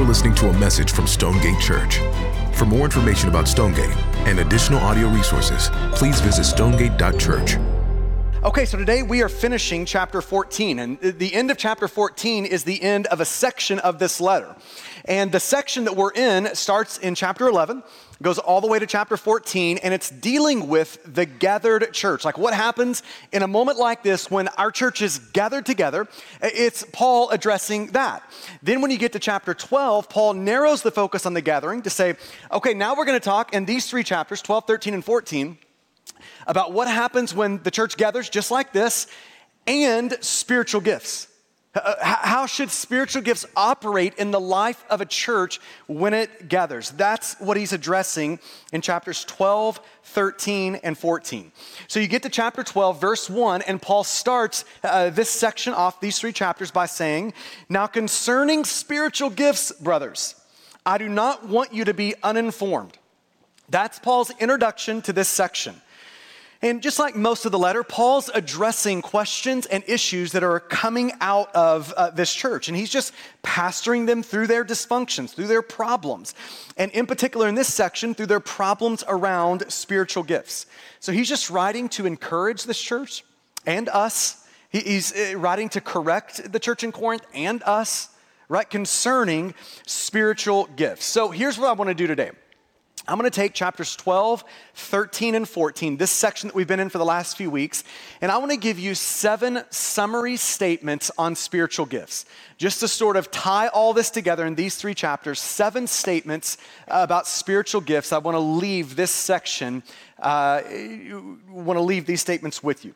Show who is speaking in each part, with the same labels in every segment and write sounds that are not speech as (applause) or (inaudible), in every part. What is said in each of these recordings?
Speaker 1: You're listening to a message from Stonegate Church. For more information about Stonegate and additional audio resources, please visit stonegate.church.
Speaker 2: Okay, so today we are finishing chapter 14, and the end of chapter 14 is the end of a section of this letter. And the section that we're in starts in chapter 11, goes all the way to chapter 14, and it's dealing with the gathered church. Like what happens in a moment like this when our church is gathered together. It's Paul addressing that. Then when you get to chapter 12, Paul narrows the focus on the gathering to say, okay, now we're going to talk in these three chapters, 12, 13, and 14, about what happens when the church gathers just like this and spiritual gifts. Uh, how should spiritual gifts operate in the life of a church when it gathers? That's what he's addressing in chapters 12, 13, and 14. So you get to chapter 12, verse 1, and Paul starts uh, this section off, these three chapters, by saying, Now concerning spiritual gifts, brothers, I do not want you to be uninformed. That's Paul's introduction to this section. And just like most of the letter, Paul's addressing questions and issues that are coming out of uh, this church. And he's just pastoring them through their dysfunctions, through their problems. And in particular, in this section, through their problems around spiritual gifts. So he's just writing to encourage this church and us. He's uh, writing to correct the church in Corinth and us, right, concerning spiritual gifts. So here's what I want to do today. I'm going to take chapters 12, 13, and 14, this section that we've been in for the last few weeks, and I want to give you seven summary statements on spiritual gifts. Just to sort of tie all this together in these three chapters, seven statements about spiritual gifts. I want to leave this section, uh, want to leave these statements with you.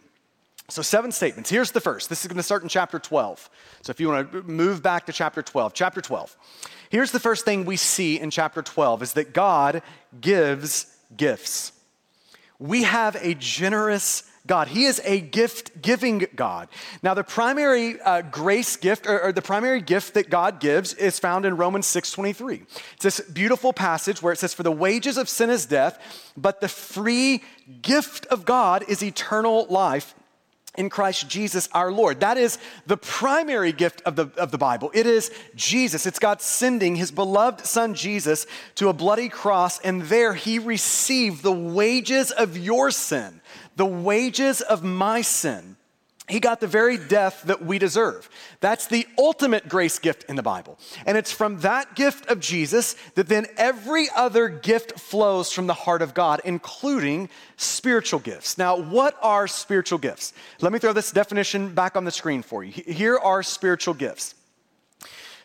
Speaker 2: So, seven statements. Here's the first. This is going to start in chapter 12. So, if you want to move back to chapter 12, chapter 12. Here's the first thing we see in chapter 12 is that God gives gifts. We have a generous God. He is a gift giving God. Now, the primary uh, grace gift or, or, the primary gift that God gives is found in Romans 6:23. It's this beautiful passage where it says, For the wages of sin is death, but the free gift of God is eternal life in Christ Jesus our Lord. That is the primary gift of the, of the Bible. It is Jesus. It's God sending his beloved son Jesus to a bloody cross, and there he received the wages of your sin, the wages of my sin. He got the very death that we deserve. That's the ultimate grace gift in the Bible. And it's from that gift of Jesus that then every other gift flows from the heart of God, including spiritual gifts. Now, what are spiritual gifts? Let me throw this definition back on the screen for you. Here are spiritual gifts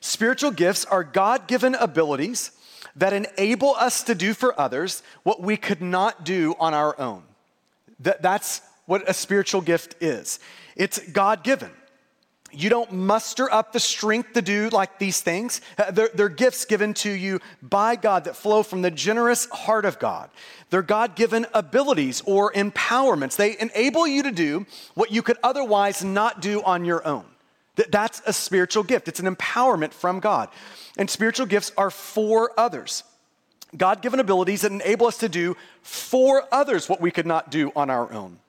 Speaker 2: spiritual gifts are God given abilities that enable us to do for others what we could not do on our own. That's what a spiritual gift is. It's God given. You don't muster up the strength to do like these things. Uh, they're, they're, gifts given to you by God that flow from the generous heart of God. They're God given abilities or empowerments. They enable you to do what you could otherwise not do on your own. That's a spiritual gift, it's an empowerment from God. And spiritual gifts are for others. God given abilities that enable us to do for others what we could not do on our own.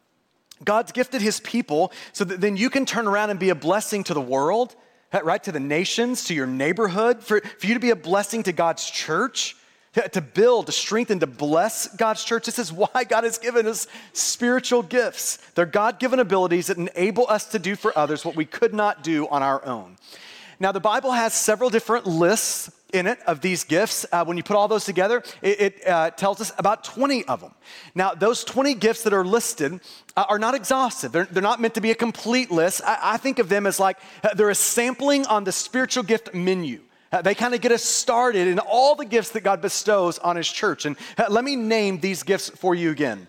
Speaker 2: God's gifted his people so that then you can turn around and be a blessing to the world, right? To the nations, to your neighborhood, for, for you to be a blessing to God's church, to build, to strengthen, to bless God's church. This is (laughs) why God has given us spiritual gifts. They're God given abilities that enable us to do for others what we could not do on our own. Now, the Bible has several different lists in it of these gifts. Uh, when you put all those together, it, it uh, tells us about 20 of them. Now, those 20 gifts that are listed uh, are not exhaustive. They're, they're, not meant to be a complete list. I, I think of them as like uh, they're a sampling on the spiritual gift menu. Uh, they kind of get us started in all the gifts that God bestows on His church. And uh, let me name these gifts for you again.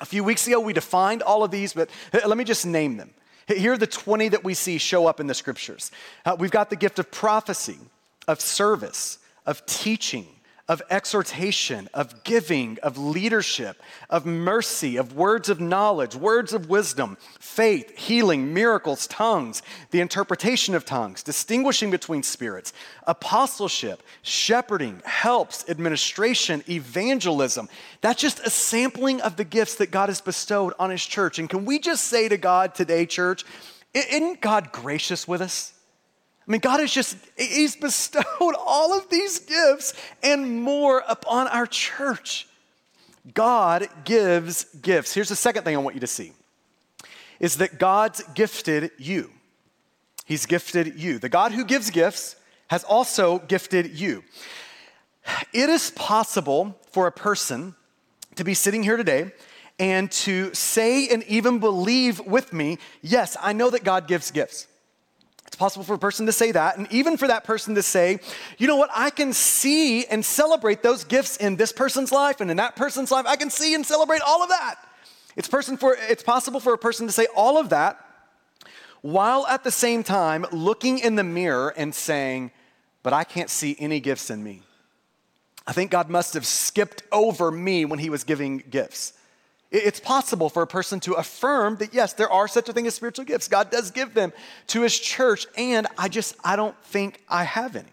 Speaker 2: A few weeks ago, we defined all of these, but let me just name them. Here are the 20 that we see show up in the scriptures. we've got the gift of prophecy of service, of teaching, of exhortation, of giving, of leadership, of mercy, of words of knowledge, words of wisdom, faith, healing, miracles, tongues, the interpretation of tongues, distinguishing between spirits, apostleship, shepherding, helps, administration, evangelism. That's just a sampling of the gifts that God has bestowed on His church. And can we just say to God today, church, isn't God gracious with us? I mean, God has just, He's bestowed (laughs) all of these gifts and more upon our church. God gives gifts. Here's the second thing I want you to see is that God's gifted you. He's gifted you. The God who gives gifts has also gifted you. It is possible for a person to be sitting here today and to say and even believe with me, yes, I know that God gives gifts. It's possible for a person to say that, and even for that person to say, you know what, I can see and celebrate those gifts in this person's life and in that person's life. I can see and celebrate all of that. It's, person for, it's possible for a person to say all of that while at the same time looking in the mirror and saying, but I can't see any gifts in me. I think God must have skipped over me when he was giving gifts. It's possible for a person to affirm that, yes, there are such a thing as spiritual gifts. God does give them to his church, and I just, I don't think I have any.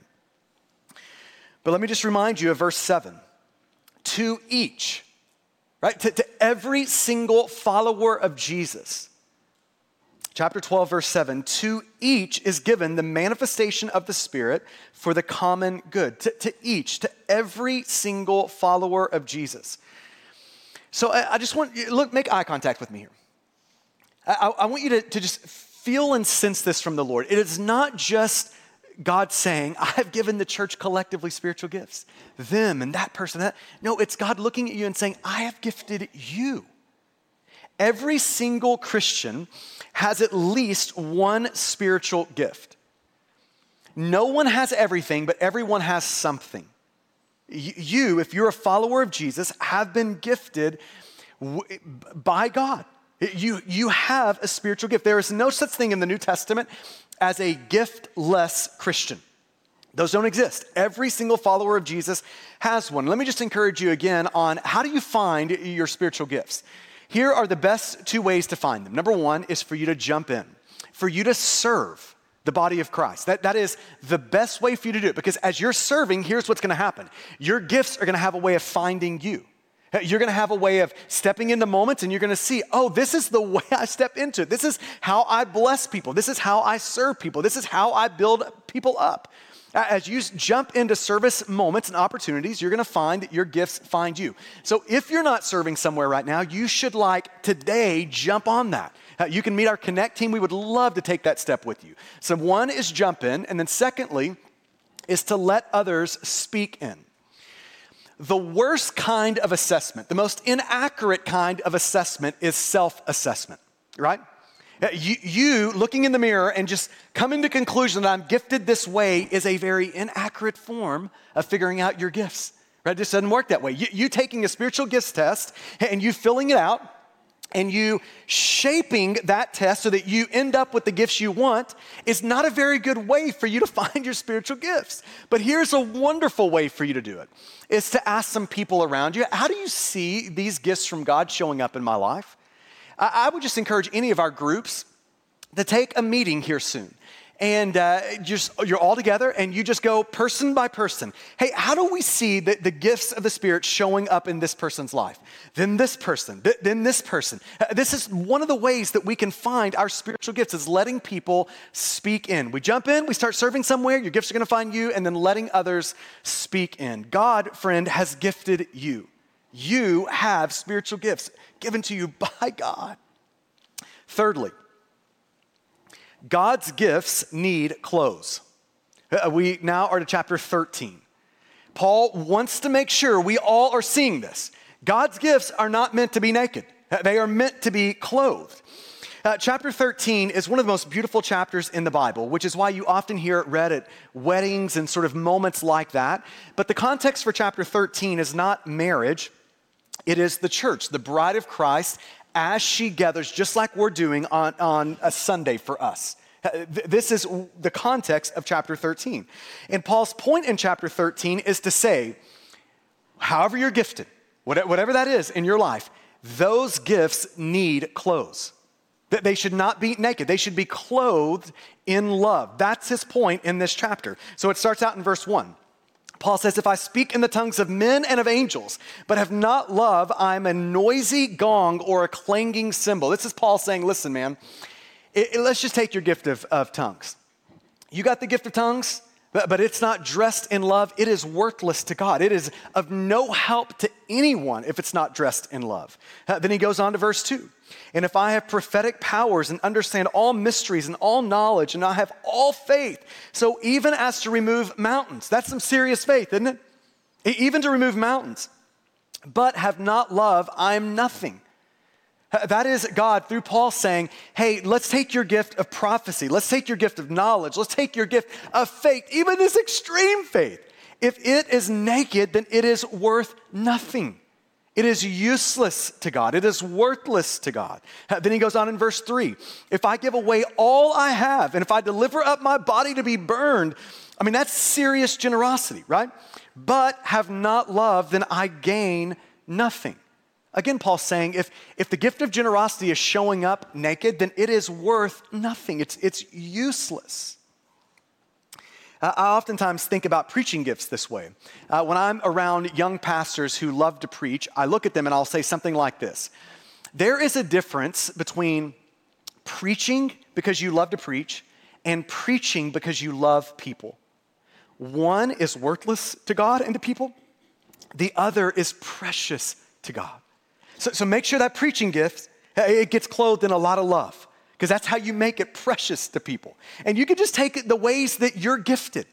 Speaker 2: But let me just remind you of verse 7 to each, right? To, to every single follower of Jesus. Chapter 12, verse 7 To each is given the manifestation of the Spirit for the common good. To, to each, to every single follower of Jesus. So I, just want you, look, make eye contact with me here. I, I want you to, to just feel and sense this from the Lord. It is not just God saying, (laughs) I've given the church collectively spiritual gifts, them and that person, that. No, it's God looking at you and saying, I have gifted you. Every single Christian has at least one spiritual gift. No one has everything, but everyone has something. You, if you're a follower of Jesus, have been gifted by God. You, you have a spiritual gift. There is no such thing in the New Testament as a giftless Christian. Those don't exist. Every single follower of Jesus has one. Let me just encourage you again on how do you find your spiritual gifts? Here are the best two ways to find them. Number one is for you to jump in, for you to serve the body of Christ. That, that is the best way for you to do it because as you're serving, here's what's gonna happen your gifts are gonna have a way of finding you. You're gonna have a way of stepping into moments and you're gonna see, oh, this is the (laughs) way I step into it. This is how I bless people. This is how I serve people. This is how I build people up. As you jump into service moments and opportunities, you're gonna find that your gifts find you. So if you're not serving somewhere right now, you should like today jump on that. Uh, you can meet our Connect team. We would love to take that step with you. So, one is jump in, and then secondly is to let others speak in. The worst kind of assessment, the most inaccurate kind of assessment is self assessment, right? Uh, you, you, looking in the mirror and just coming to conclusion that I'm gifted this way is a very inaccurate form of figuring out your gifts. Right? It just doesn't work that way. You, you taking a spiritual gifts test and you filling it out and you shaping that test so that you end up with the gifts you want is not a very good way for you to (laughs) find your spiritual gifts. But here's a wonderful way for you to do it is to ask some people around you, how do you see these gifts from God showing up in my life? I would just encourage any of our groups to take a meeting here soon and uh, just you're all together and you just go person by person. Hey how do we see the, the gifts of the spirit showing up in this person's life? Then this person th- then this person. Uh, this is one of the ways that we can find our spiritual gifts is letting people speak in. We jump in we start serving somewhere your gifts are going to find you and then letting others speak in. God friend has gifted you. You have spiritual gifts given to you (laughs) by god. Thirdly God's gifts need clothes. Uh, we now are to chapter 13. Paul wants to make sure we all are seeing this. God's gifts are not meant to be naked, uh, they are meant to be clothed. Uh, chapter 13 is one of the most beautiful chapters in the Bible, which is why you often hear it read at weddings and sort of moments like that. But the context for chapter 13 is not marriage, it is the church, the bride of Christ, as she gathers, just like we're doing on, on a Sunday for us. Uh, this is the context of chapter 13. And Paul's point in chapter 13 is to say, however you're gifted, whatever that is in your life, those gifts need clothes. That they should not be naked, they should be clothed in love. That's his point in this chapter. So it starts out in verse 1. Paul says, If I speak in the tongues of men and of angels, but have not love, I'm a noisy gong or a clanging cymbal. This is Paul saying, Listen, man, it, it, let's just take your gift of, of tongues. You got the gift of tongues, but, but it's not dressed in love. It is worthless to God. It is of no help to anyone if it's not dressed in love. Uh, then he goes on to verse 2. And if I have prophetic powers and understand all mysteries and all knowledge, and I have all faith, so even as to remove mountains, that's some serious faith, isn't it? Even to remove mountains, but have not love, I'm nothing. Uh, that is God through Paul saying, hey, let's take your gift of prophecy, let's take your gift of knowledge, let's take your gift of faith, even this extreme faith. If it is naked, then it is worth nothing. It is useless to God. It is worthless to God. Uh, then he goes on in verse 3 If I give away all I have, and if I deliver up my body to be burned, I mean, that's serious generosity, right? But have not love, then I gain nothing. Again, Paul's saying if, if the gift of generosity is showing up naked, then it is worth nothing. It's, it's useless. Uh, I oftentimes think about preaching gifts this way. Uh, when I'm around young pastors who love to preach, I look at them and I'll say something like this There is a difference between preaching because you love to preach and preaching because you love people. One is worthless to God and to people, the other is precious to God. So, so make sure that preaching gift, eh, it gets clothed in a lot of love because that's how you make it precious to people. And you can just take it the ways that you're gifted.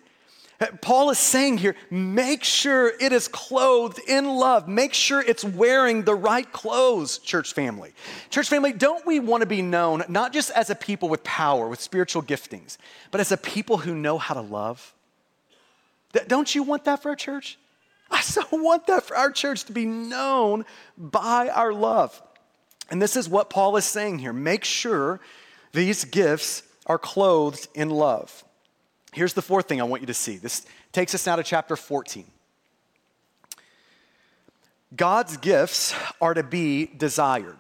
Speaker 2: Eh, Paul is saying here, make sure it is clothed in love. Make sure it's wearing the right clothes, church family. Church family, don't we want to be known not just as a people with power, with spiritual giftings, but as a people who know how to love? Don't you want that for our church? (laughs) I so want that for our church to be known by our love. And this is what Paul is saying here. Make sure these gifts are clothed in love. Here's the fourth thing I want you to see. This takes us now to chapter 14. God's gifts are to be desired.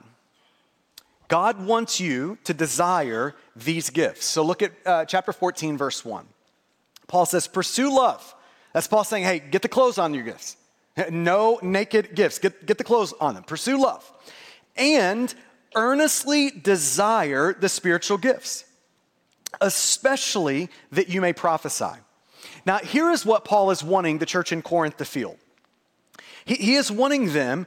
Speaker 2: God wants you to desire these gifts. So look at uh, chapter 14, verse 1. Paul says, Pursue love that's Paul saying, hey, get the clothes on your gifts. No naked gifts. Get, get the clothes on them. Pursue love. And earnestly desire the spiritual gifts, especially that you may prophesy. Now, here is what Paul is wanting the church in Corinth to feel. He, he is wanting them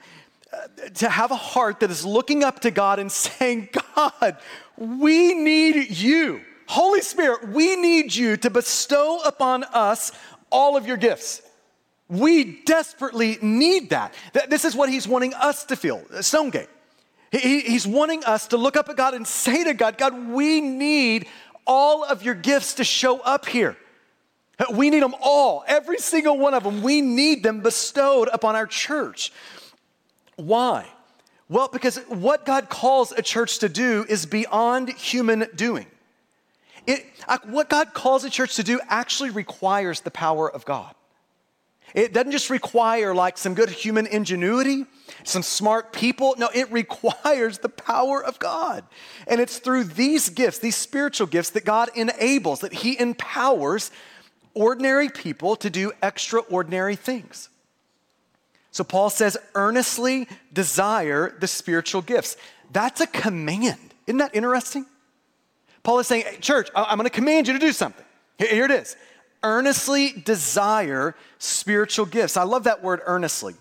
Speaker 2: uh, to have a heart that is looking up to God and (laughs) saying, God, we need you. Holy Spirit, we need you to bestow upon us all of your gifts. We desperately need that. This is what he's wanting us to feel, uh, Stonegate. He's wanting us to look up at God and say to God, God, we need all of your gifts to show up here. Uh, we need them all, every single one of them. We need them bestowed upon our church. Why? Well, because what God calls a church to do is beyond human doing. It, what God calls a church to do actually requires the power of God. It doesn't just require like some good human ingenuity, some smart people. No, it requires the power of God. And it's through these gifts, these spiritual gifts, that God enables, that He empowers ordinary people to do extraordinary things. So Paul says, earnestly desire the spiritual gifts. That's a command. Isn't that interesting? Paul is saying, Church, I'm going to command you to do something. Here it is earnestly desire spiritual gifts. I love that word earnestly.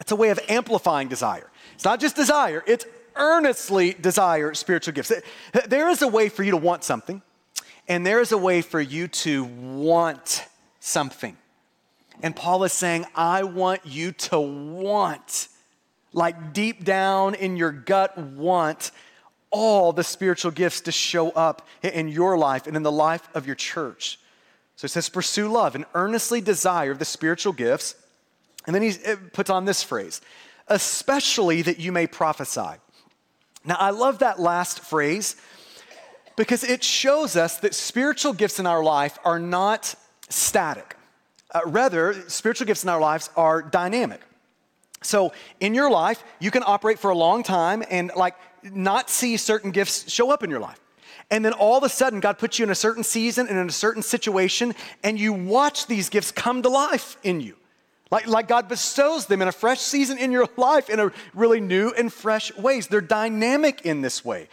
Speaker 2: It's a way of amplifying desire. It's not just desire, it's earnestly desire spiritual gifts. There is a way for you to want something, and there is a way for you to want something. And Paul is saying, I want you to want, like deep down in your gut, want all the spiritual gifts to show up in your life and in the life of your church. So it says, pursue love and earnestly desire the spiritual gifts. And then he puts on this phrase, especially that you may prophesy. Now, I love that last phrase because it shows us that spiritual gifts in our life are not static. Uh, rather, spiritual gifts in our lives are dynamic. So, in your life, you can operate for a long time and, like, not see certain gifts show up in your life. And then all of a sudden, God puts you in a certain season and in a certain situation, and you watch these gifts come to life in you. Like, like God bestows them in a fresh season in your life in a really new and fresh ways. They're dynamic in this way.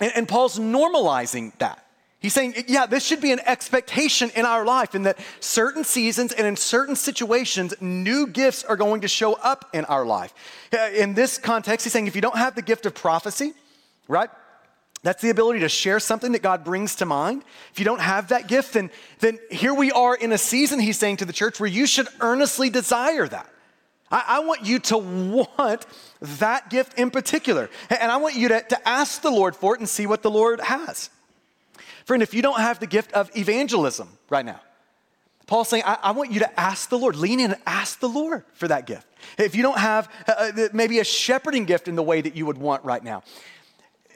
Speaker 2: And, and Paul's normalizing that. He's saying, yeah, this should be an expectation in our life, in that certain seasons and in certain situations, new gifts are going to show up in our life. In this context, he's saying, if you don't have the gift of prophecy, right? That's the ability to share something that God brings to mind. If you don't have that gift, then, then here we are in a season, he's saying to the church, where you should earnestly desire that. I, I want you to want that gift in particular. And I want you to, to ask the Lord for it and see what the Lord has. Friend, if you don't have the gift of evangelism right now, Paul's saying, I, I, want you to ask the Lord, lean in and ask the Lord for that gift. If you don't have uh, uh maybe a shepherding gift in the way that you would want right now,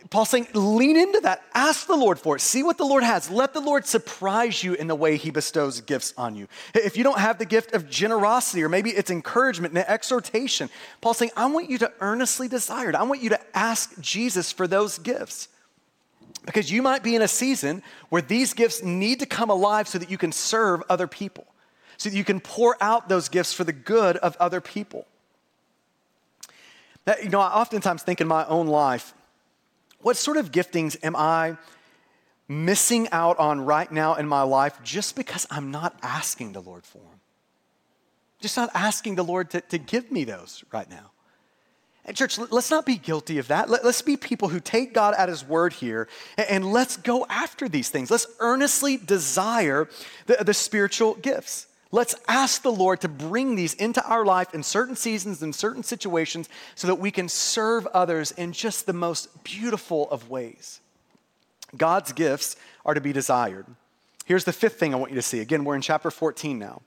Speaker 2: Paul's saying, lean into that. Ask the Lord for it. See what the Lord has. Let the Lord surprise you in the way he bestows gifts on you. If you don't have the gift of generosity, or maybe it's encouragement and exhortation, Paul's saying, I want you to earnestly desire it. I want you to ask Jesus for those gifts. Because you might be in a season where these gifts need to come alive so that you can serve other people, so that you can pour out those gifts for the good of other people. You know, I oftentimes think in my own life, what sort of giftings am I missing out on right now in my life just because I'm not asking the Lord for them? Just not asking the Lord to, to give me those right now. And, church, let's not be guilty of that. Let, us be people who take God at His word here and, and, let's go after these things. Let's earnestly desire the, the spiritual gifts. Let's ask the Lord to bring these into our life in certain seasons, in certain situations, so that we can serve others in just the most beautiful of ways. God's gifts are to be desired. Here's the fifth thing I want you to see. Again, we're in chapter 14 now.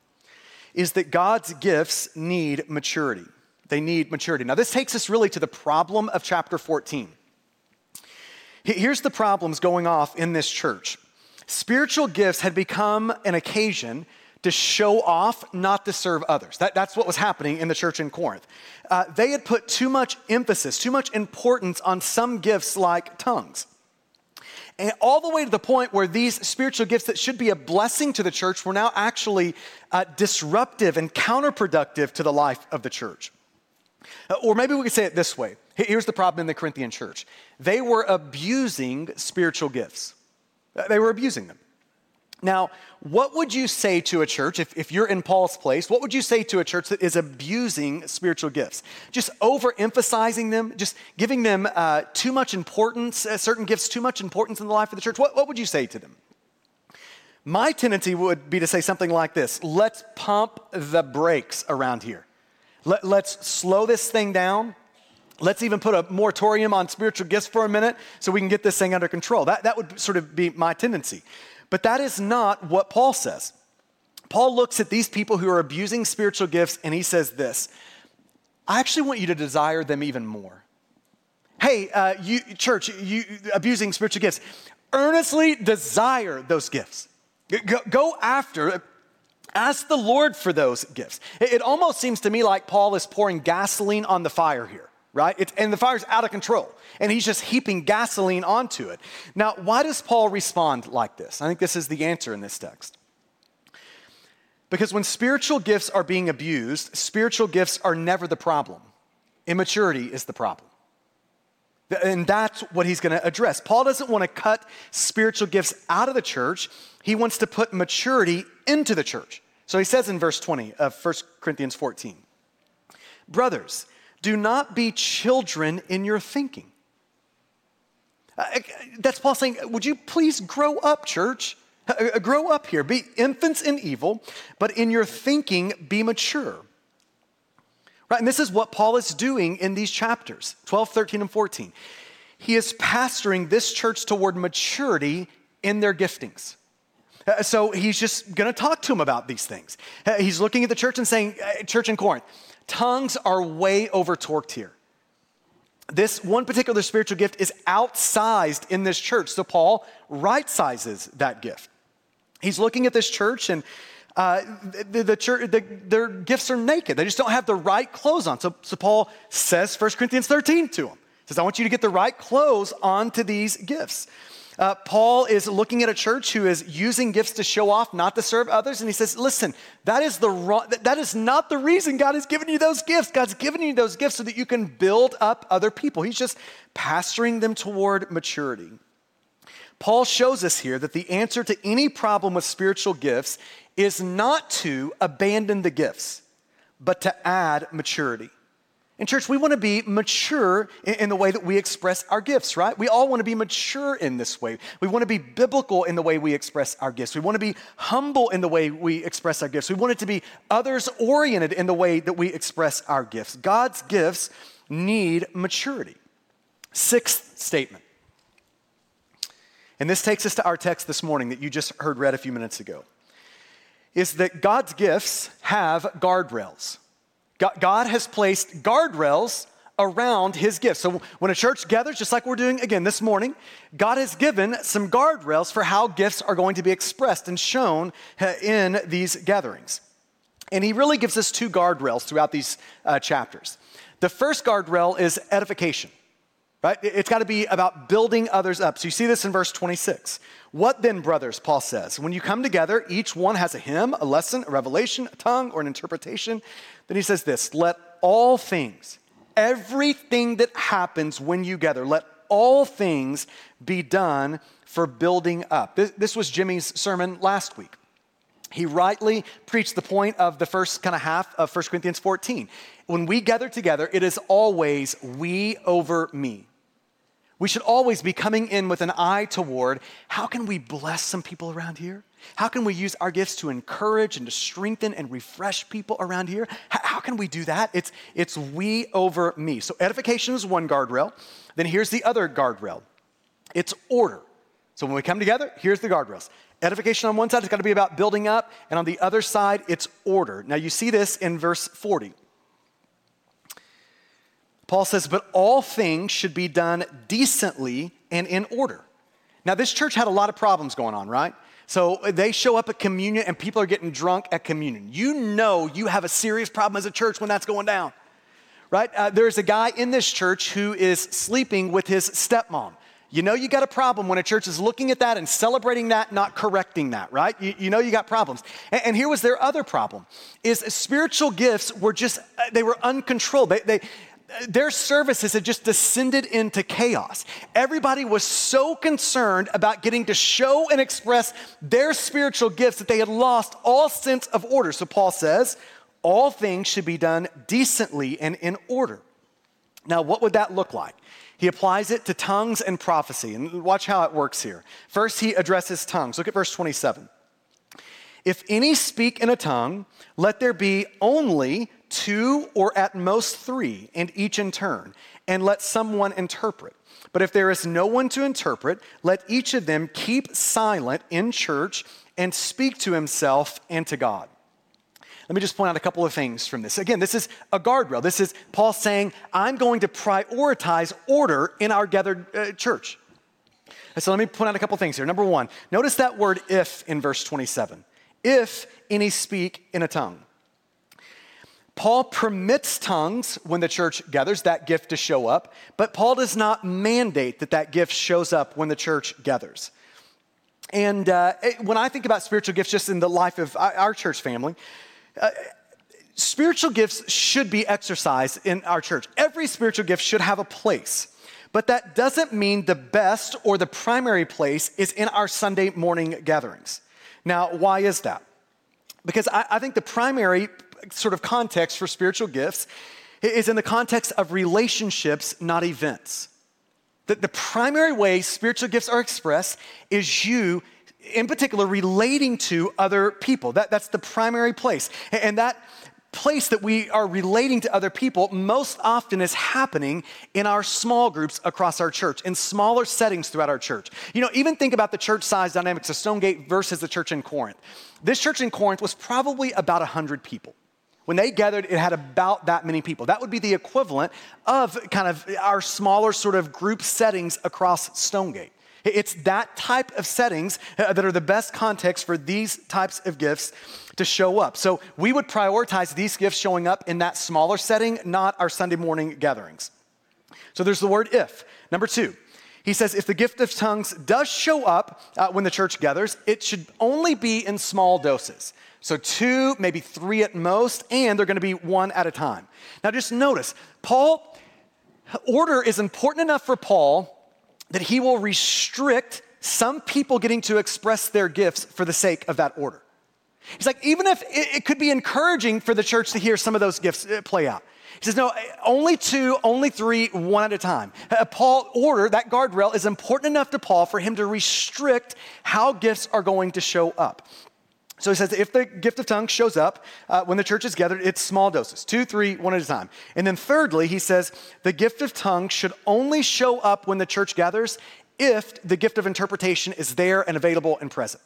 Speaker 2: Is that God's gifts need maturity. They need maturity. Now, this takes us really to the problem of chapter 14. Here's the problems going off in this church spiritual gifts had become an occasion to show off, not to serve others. That, that's what was happening in the church in Corinth. Uh, they had put too much emphasis, too much importance on some gifts like tongues. And all the way to the point where these spiritual gifts that should be a blessing to the church were now actually uh, disruptive and counterproductive to the life of the church. Uh, or maybe we could say it this way. Here's the problem in the Corinthian church they were abusing spiritual gifts, uh, they were abusing them. Now, what would you say to a church, if, if you're in Paul's place, what would you say to a church that is abusing spiritual gifts? Just overemphasizing them, just giving them uh, too much importance, uh, certain gifts too much importance in the life of the church? What, what would you say to them? My tendency would be to say something like this let's pump the brakes around here. Let, let's slow this thing down. Let's even put a moratorium on spiritual gifts for a minute so we can get this thing under control. That, that would sort of be my tendency. But that is not what Paul says. Paul looks at these people who are abusing spiritual gifts and he says this I actually want you to desire them even more. Hey, uh, you, church, you abusing spiritual gifts, earnestly desire those gifts. Go, go after, Ask the Lord for those gifts. It, almost seems to me like Paul is pouring gasoline on the fire here right? It's, and the fire's out of control, and he's just heaping gasoline onto it. Now, why does Paul respond like this? I think this is the answer in this text. Because when spiritual gifts are being abused, spiritual gifts are never the problem. Immaturity is the problem. And that's what he's going to address. Paul doesn't want to cut spiritual gifts out of the church, he wants to put maturity into the church. So he says in verse 20 of 1 Corinthians 14 Brothers, do not be children in your thinking. Uh, uh, that's Paul saying, Would you please grow up, church? Uh, grow up here. Be infants in evil, but in your thinking, be mature. Right? And this is what Paul is doing in these chapters 12, 13, and 14. He is pastoring this church toward maturity in their giftings. Uh, so he's just going to talk to him about these things. Uh, he's looking at the church and saying, uh, Church in Corinth, tongues are way over torqued here. This one particular spiritual gift is outsized in this church. So Paul right sizes that gift. He's looking at this church and uh, the, the, church, the, their gifts are naked. They just don't have the right clothes on. So, so Paul says 1 Corinthians 13 to them. He says, I want you to get the right clothes onto these gifts. Uh, Paul is looking at a church who is using gifts to show off, not to serve others, and he says, "Listen, that is the wrong, that is not the reason God has given you those gifts. God's given you those gifts so that you can build up other people. He's just pastoring them toward maturity." Paul shows us here that the answer to any problem with spiritual gifts is not to abandon the gifts, but to add maturity. In church, we want to be mature in, the way that we express our gifts, right? We all want to be mature in this way. We want to be biblical in the way we express our gifts. We want to be humble in the way we express our gifts. We want it to be others oriented in the way that we express our gifts. God's gifts need maturity. Sixth statement. And this takes us to our text this morning that you just heard read a few minutes ago. Is that God's gifts have guardrails. God has placed guardrails around his gifts. So when a church gathers, just like we're doing again this morning, God has given some guardrails for how gifts are going to be expressed and shown uh, in these gatherings. And he really gives us two guardrails throughout these uh, chapters. The first guardrail is edification, right? It's got to be about building others up. So you see this in verse 26. What then, brothers, Paul says, when you come together, each one has a hymn, a lesson, a revelation, a tongue, or an interpretation. Then he says this let all things, everything that happens when you gather, let all things be done for building up. This, this was Jimmy's sermon last week. He rightly preached the point of the first kind of half of 1 Corinthians 14. When we gather together, it is always we over me. We should always be coming in with an eye toward how can we bless some people around here? How can we use our gifts to encourage and to strengthen and refresh people around here? How can we do that? It's, it's we over me. So, edification is one guardrail. Then here's the other guardrail it's order. So, when we come together, here's the guardrails. Edification on one side is got to be about building up, and on the other side, it's order. Now, you see this in verse 40. Paul says, but all things should be done decently and in order. Now, this church had a lot of problems going on, right? So they show up at communion and people are getting drunk at communion. You know you have a serious problem as a church when that's going down, right? Uh, there's a guy in this church who is sleeping with his stepmom. You know you got a problem when a church is looking at that and celebrating that, not correcting that, right? You, you know you got problems. And, and, here was their other problem, is spiritual gifts were just, uh, they were uncontrolled. They, they, their services had just descended into chaos. Everybody was so concerned about getting to show and express their spiritual gifts that they had lost all sense of order. So Paul says, all things should be done decently and in order. Now, what would that look like? He applies it to tongues and prophecy. And watch how it works here. First, he addresses tongues. Look at verse 27. If any speak in a tongue, let there be only two or at most three, and each in turn, and let someone interpret. But if there is no one to interpret, let each of them keep silent in church and speak to himself and to God. Let me just point out a couple of things from this. Again, this is a guardrail. This is Paul saying, I'm going to prioritize order in our gathered uh, church. so let me point out a couple things here. Number one, notice that word if in verse 27. If any speak in a tongue. Paul permits tongues when the church gathers, that gift to show up, but Paul does not mandate that that gift shows up when the church gathers. And uh, when I think about spiritual gifts just in the life of our church family, uh, spiritual gifts should be exercised in our church. Every spiritual gift should have a place. But that doesn't mean the best or the primary place is in our Sunday morning gatherings. Now, why is that? Because I, I think the primary sort of context for spiritual gifts is in the context of relationships, not events. That the primary way spiritual gifts are expressed is you, in particular, relating to other people. That, that's the primary place. And that place that we are relating to other people most often is happening in our small groups across our church, in smaller settings throughout our church. You know, even think about the church size dynamics of Stonegate versus the church in Corinth. This church in Corinth was probably about 100 people. When they gathered, it had about that many people. That would be the equivalent of kind of our smaller sort of group settings across Stonegate. It's that type of settings uh, that are the best context for these types of gifts to show up. So we would prioritize these gifts showing up in that smaller setting, not our Sunday morning gatherings. So there's the word if. Number two, he says if the gift of tongues does show up uh, when the church gathers, it should only be in small doses. So, two, maybe three at most, and they're going to be one at a time. Now, just notice, Paul, order is important enough for Paul that he will restrict some people getting to express their gifts for the sake of that order. He's like, even if it, it could be encouraging for the church to hear some of those gifts uh, play out. He says, no, only two, only three, one at a time. Uh, Paul order, that guardrail is important enough to Paul for him to restrict how gifts are going to show up. So he says, if the gift of tongues shows up uh, when the church is gathered, it's small doses, two, three, one at a time. And then thirdly, he says, the gift of tongues should only show up when the church gathers if the gift of interpretation is there and available and present.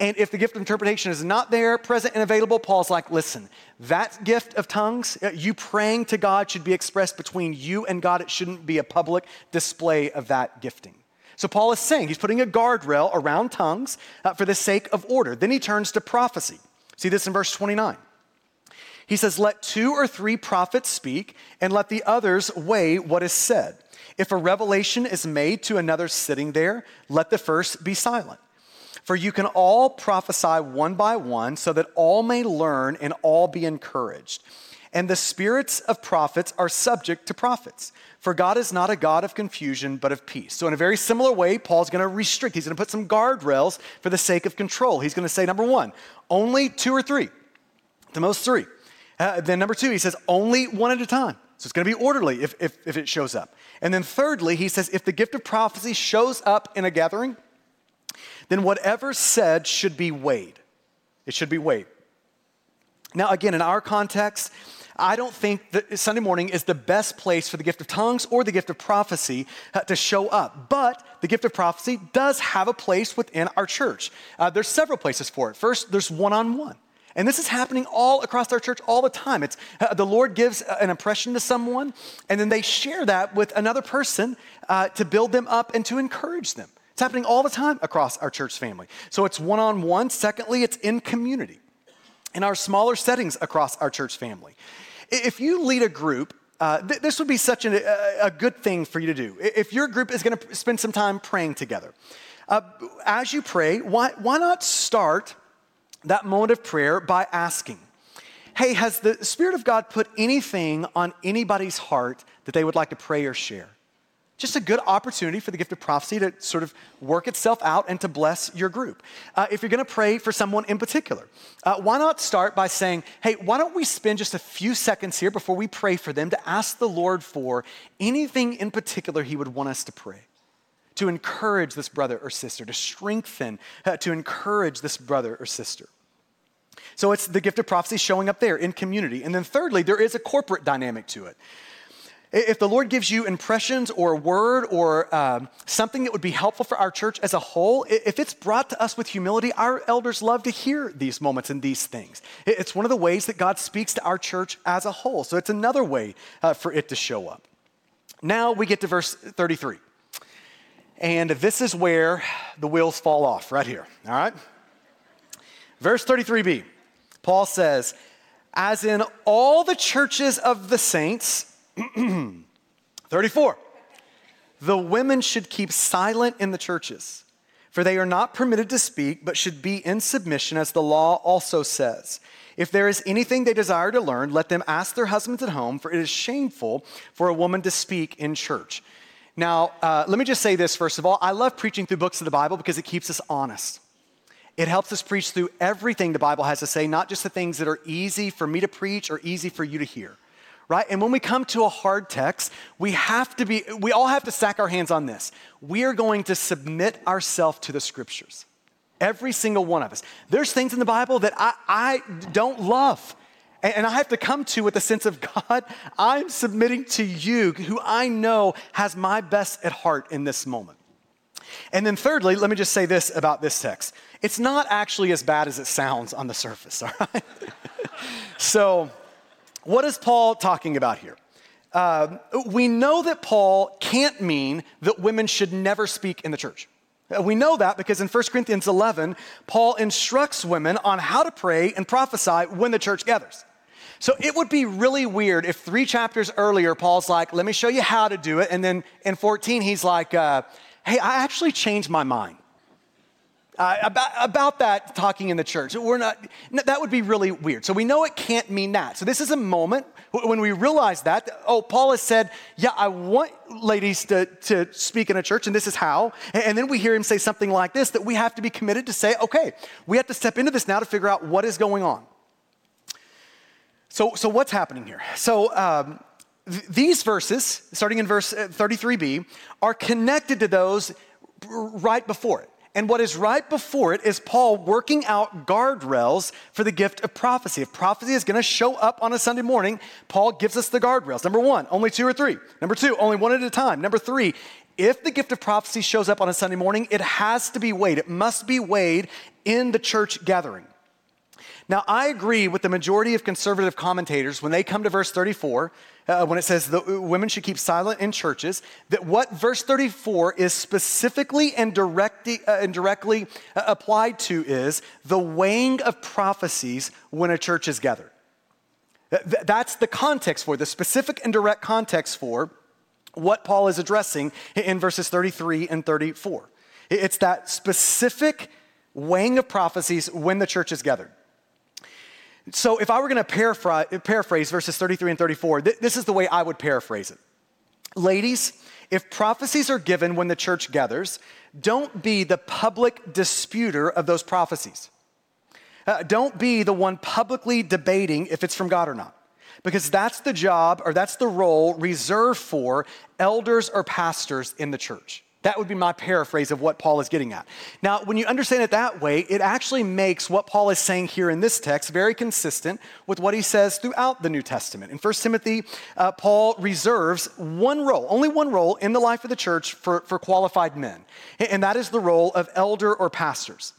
Speaker 2: And if the gift of interpretation is not there, present, and available, Paul's like, listen, that gift of tongues, uh, you praying to God, should be expressed between you and God. It shouldn't be a public display of that gifting. So Paul is saying he's putting a guardrail around tongues uh, for the sake of order. Then he turns to prophecy. See this in verse 29. He says, Let two or three prophets speak, and let the others weigh what is said. If a revelation is made to another sitting there, let the first be silent. For you can all prophesy one by one, so that all may learn and all be encouraged. And the spirits of prophets are subject to prophets. For God is not a God of confusion, but of peace. So, in a very similar way, Paul's going to restrict. He's going to put some guardrails for the sake of control. He's going to say, number one, only two or three, the most three. Uh, then, number two, he says, only one at a time. So, it's going to be orderly if, if, if it shows up. And then, thirdly, he says, if the gift of prophecy shows up in a gathering, then whatever said should be weighed. It should be weighed. Now, again, in our context, I don't think that Sunday morning is the best place for the gift of tongues or the gift of prophecy uh, to show up. But the gift of prophecy does have a place within our church. Uh, there's several places for it. First, there's one on one. And this is happening all across our church all the time. It's uh, the Lord gives an impression to someone, and then they share that with another person uh, to build them up and to encourage them. It's happening all the time across our church family. So it's one on one. Secondly, it's in community, in our smaller settings across our church family. If you lead a group, uh, th- this would be such an, a, a, good thing for you to do. If your group is going to spend some time praying together, uh, as you pray, why, why not start that moment of prayer by asking, Hey, has the Spirit of God put anything on anybody's heart that they would like to pray or share? Just a good opportunity for the gift of prophecy to sort of work itself out and to bless your group. Uh, if you're going to pray for someone in particular, uh, why not start by saying, hey, why don't we spend just a few seconds here before we pray for them to ask the Lord for anything in particular He would want us to pray? To encourage this brother or sister, to strengthen, uh, to encourage this brother or sister. So it's the gift of prophecy showing up there in community. And then thirdly, there is a corporate dynamic to it. If the Lord gives you impressions or a word or um, something that would be helpful for our church as a whole, if it's brought to us with humility, our elders love to hear these moments and these things. It's one of the ways that God speaks to our church as a whole. So it's another way uh, for it to show up. Now we get to verse 33. And this is where the wheels fall off, right here. All right? Verse 33b, Paul says, As in all the churches of the saints, (clears throat) 34. The women should keep silent in the churches, for they are not permitted to speak, but should be in submission, as the law also says. If there is anything they desire to learn, let them ask their husbands at home, for it is shameful for a woman to speak in church. Now, uh, let me just say this first of all. I love preaching through books of the Bible because it keeps us honest. It helps us preach through everything the Bible has to say, not just the things that are easy for me to preach or easy for you to hear right? And when we come to a hard text, we have to be, we all have to stack our hands on this. We are going to submit ourselves to the scriptures. Every single one of us. There's things in the Bible that I, I don't love. And I have to come to with a sense of (laughs) God, I'm submitting to you, who I know has my best at heart in this moment. And then, thirdly, let me just say this about this text it's not actually as bad as it sounds on the surface, (laughs) all right? so, what is Paul talking about here? Uh, we know that Paul can't mean that women should never speak in the church. Uh, we know that because in 1 Corinthians 11, Paul instructs women on how to pray and prophesy when the church gathers. So it would be really weird if three chapters earlier, Paul's like, let me show you how to do it. And then in 14, he's like, uh, hey, I actually changed my mind. Uh, about, about that talking in the church. We're not, that would be really weird. So we know it can't mean that. So this is a moment when we realize that, oh, Paul has said, yeah, I want ladies to, to speak in a church, and this is how. And then we hear him say something like this that we have to be committed to say, okay, we have to step into this now to figure out what is going on. So, so what's happening here? So, um, th- these verses, starting in verse 33b, uh, are connected to those right before it. And what is right before it is Paul working out guardrails for the gift of prophecy. If prophecy is going to show up on a Sunday morning, Paul gives us the guardrails. Number one, only two or three. Number two, only one at a time. Number three, if the gift of prophecy shows up on a Sunday morning, it has to be weighed. It must be weighed in the church gathering. Now, I agree with the majority of conservative commentators when they come to verse 34 uh, when it says the uh, women should keep silent in churches, that what verse 34 is specifically and directly, uh, and directly uh, applied to is the weighing of prophecies when a church is gathered. Th- that's the context for, the specific and direct context for what Paul is addressing in verses 33 and 34. It's that specific weighing of prophecies when the church is gathered. So, if I were going to paraphrase, verses 33 and 34, th- this is the way I would paraphrase it. Ladies, if prophecies are given when the church gathers, don't be the public disputer of those prophecies. Uh, don't be the one publicly debating if it's from God or not, because that's the job or that's the role reserved for elders or pastors in the church. That would be my paraphrase of what Paul is getting at. Now, when you understand it that way, it actually makes what Paul is saying here in this text very consistent with what he says throughout the New Testament. In 1 Timothy, uh, Paul reserves one role, only one role in the life of the church for, for qualified men, and that is the role of elder or pastors.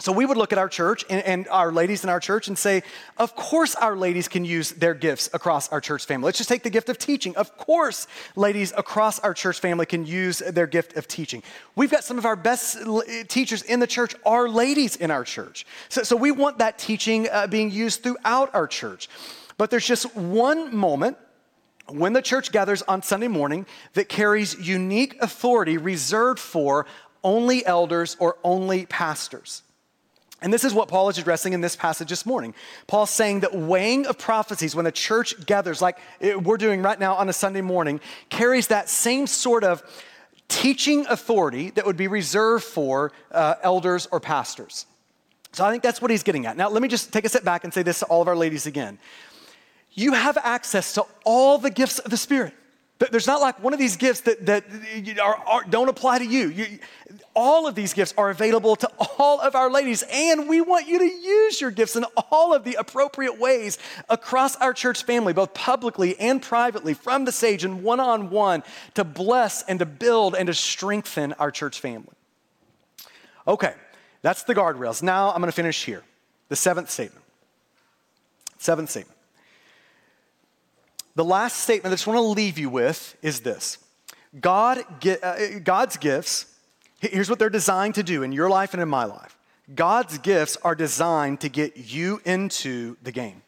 Speaker 2: So we would look at our church and, and, our ladies in our church and say, of course, our ladies can use their gifts across our church family. Let's just take the gift of teaching. Of course, ladies across our church family can use their gift of teaching. We've got some of our best teachers in the church are ladies in our church. So, so we want that teaching uh, being used throughout our church. But there's just one moment when the church gathers on Sunday morning that carries unique authority reserved for only elders or only pastors. And this is what Paul is addressing in this passage this morning. Paul's saying that weighing of prophecies when the church gathers, like we're doing right now on a Sunday morning, carries that same sort of teaching authority that would be reserved for uh, elders or pastors. So I think that's what he's getting at. Now, let me just take a step back and say this to all of our ladies again. You have access to all the gifts of the Spirit. There's not like one of these gifts that, that are, are, don't apply to you. you. All of these gifts are available to all of our ladies, and we want you to use your gifts in all of the appropriate ways across our church family, both publicly and privately, from the sage and one on one, to bless and to build and to strengthen our church family. Okay, that's the guardrails. Now I'm going to finish here. The seventh statement. Seventh statement. The last statement I just want to leave you with is this God, uh, God's gifts, here's what they're designed to do in your life and in my life. God's gifts are designed to get you into the game.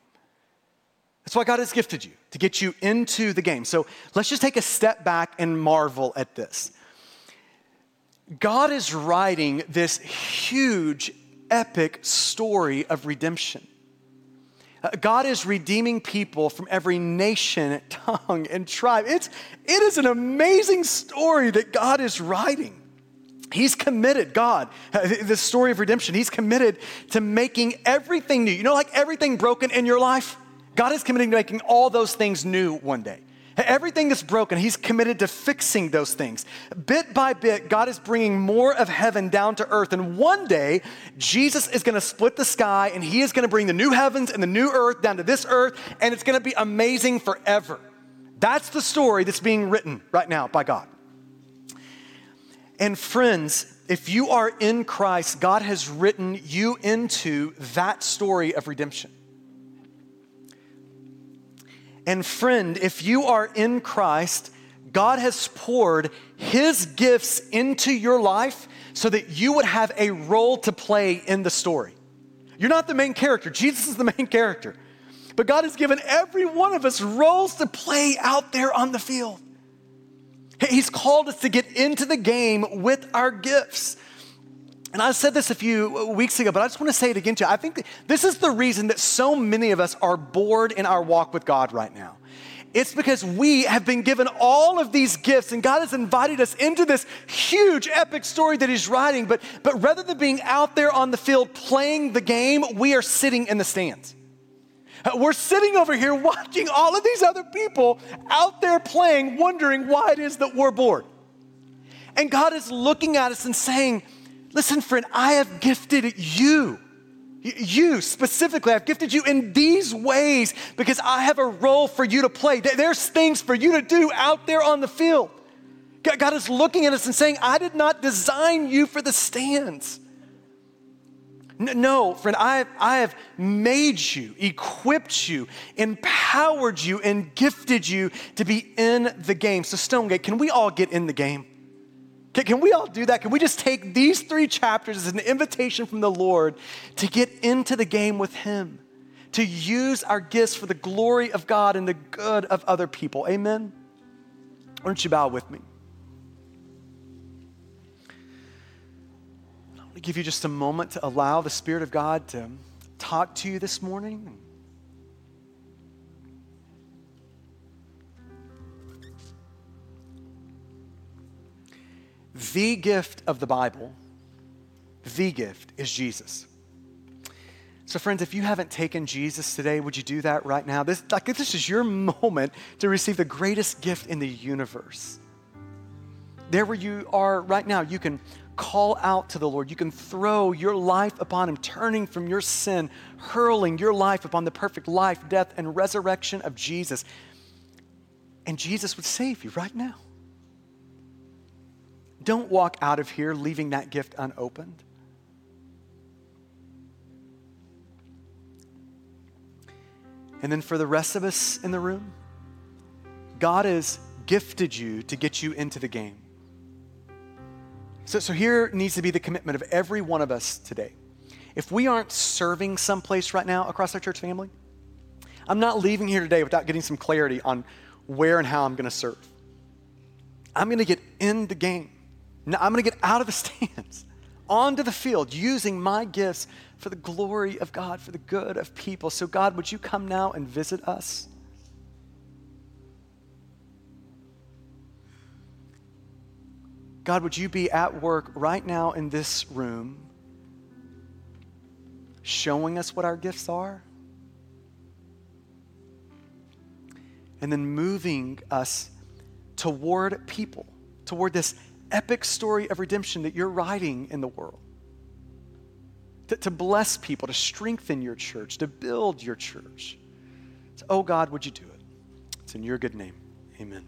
Speaker 2: That's why God has gifted you, to get you into the game. So let's just take a step back and marvel at this. God is writing this huge, epic story of redemption. God is redeeming people from every nation, (laughs) tongue, and tribe. It's, it is an amazing story that God is writing. He's committed, God, (laughs) the story of redemption, He's committed to making everything new. You know, like everything broken in your life, God is committed to making all those things new one day. Everything that's broken, He's committed to fixing those things. Bit by bit, God is bringing more of heaven down to earth. And one day, Jesus is going to split the sky and He is going to bring the new heavens and the new earth down to this earth, and it's going to be amazing forever. That's the story that's being written right now by God. And friends, if you are in Christ, God has written you into that story of redemption. And friend, if you are in Christ, God has poured his gifts into your life so that you would have a role to play in the story. You're not the main character, Jesus is the main character. But God has given every one of us roles to play out there on the field. He's called us to get into the game with our gifts. And I said this a few weeks ago, but I just want to say it again to you. I think this is the reason that so many of us are bored in our walk with God right now. It's because we have been given all of these gifts, and God has invited us into this huge epic story that He's writing. But, but rather than being out there on the field playing the game, we are sitting in the stands. Uh, we're sitting over here watching all of these other people out there playing, wondering why it is that we're bored. And God is looking at us and saying, Listen, friend, I have gifted you. You specifically, I've gifted you in these ways because I have a role for you to play. There's things for you to do out there on the field. God is looking at us and saying, I did not design you for the stands. No, friend, I, I have made you, equipped you, empowered you, and gifted you to be in the game. So, Stonegate, can we all get in the game? Can, can we all do that? Can we just take these three chapters as an invitation from the Lord to get into the game with Him, to use our gifts for the glory of God and the good of other people? Amen? Why don't you bow with me? I want to give you just a moment to allow the Spirit of God to talk to you this morning. The gift of the Bible, the gift is Jesus. So, friends, if you haven't taken Jesus today, would you do that right now? This, like, this is your moment to receive the greatest gift in the universe. There, where you are right now, you can call out to the Lord. You can throw your life upon Him, turning from your sin, hurling your life upon the perfect life, death, and resurrection of Jesus. And Jesus would save you right now. Don't walk out of here leaving that gift unopened. And then for the rest of us in the room, God has gifted you to get you into the game. So, so here needs to be the commitment of every one of us today. If we aren't serving someplace right now across our church family, I'm not leaving here today without getting some clarity on where and how I'm going to serve. I'm going to get in the game. Now, I'm going to get out of the (laughs) stands, onto the field, using my gifts for the glory of God, for the good of people. So, God, would you come now and visit us? God, would you be at work right now in this room, showing us what our gifts are? And then moving us toward people, toward this epic story of redemption that you're writing in the world. To, to bless people, to strengthen your church, to build your church. Oh God, would you do it? It's in your good name. Amen.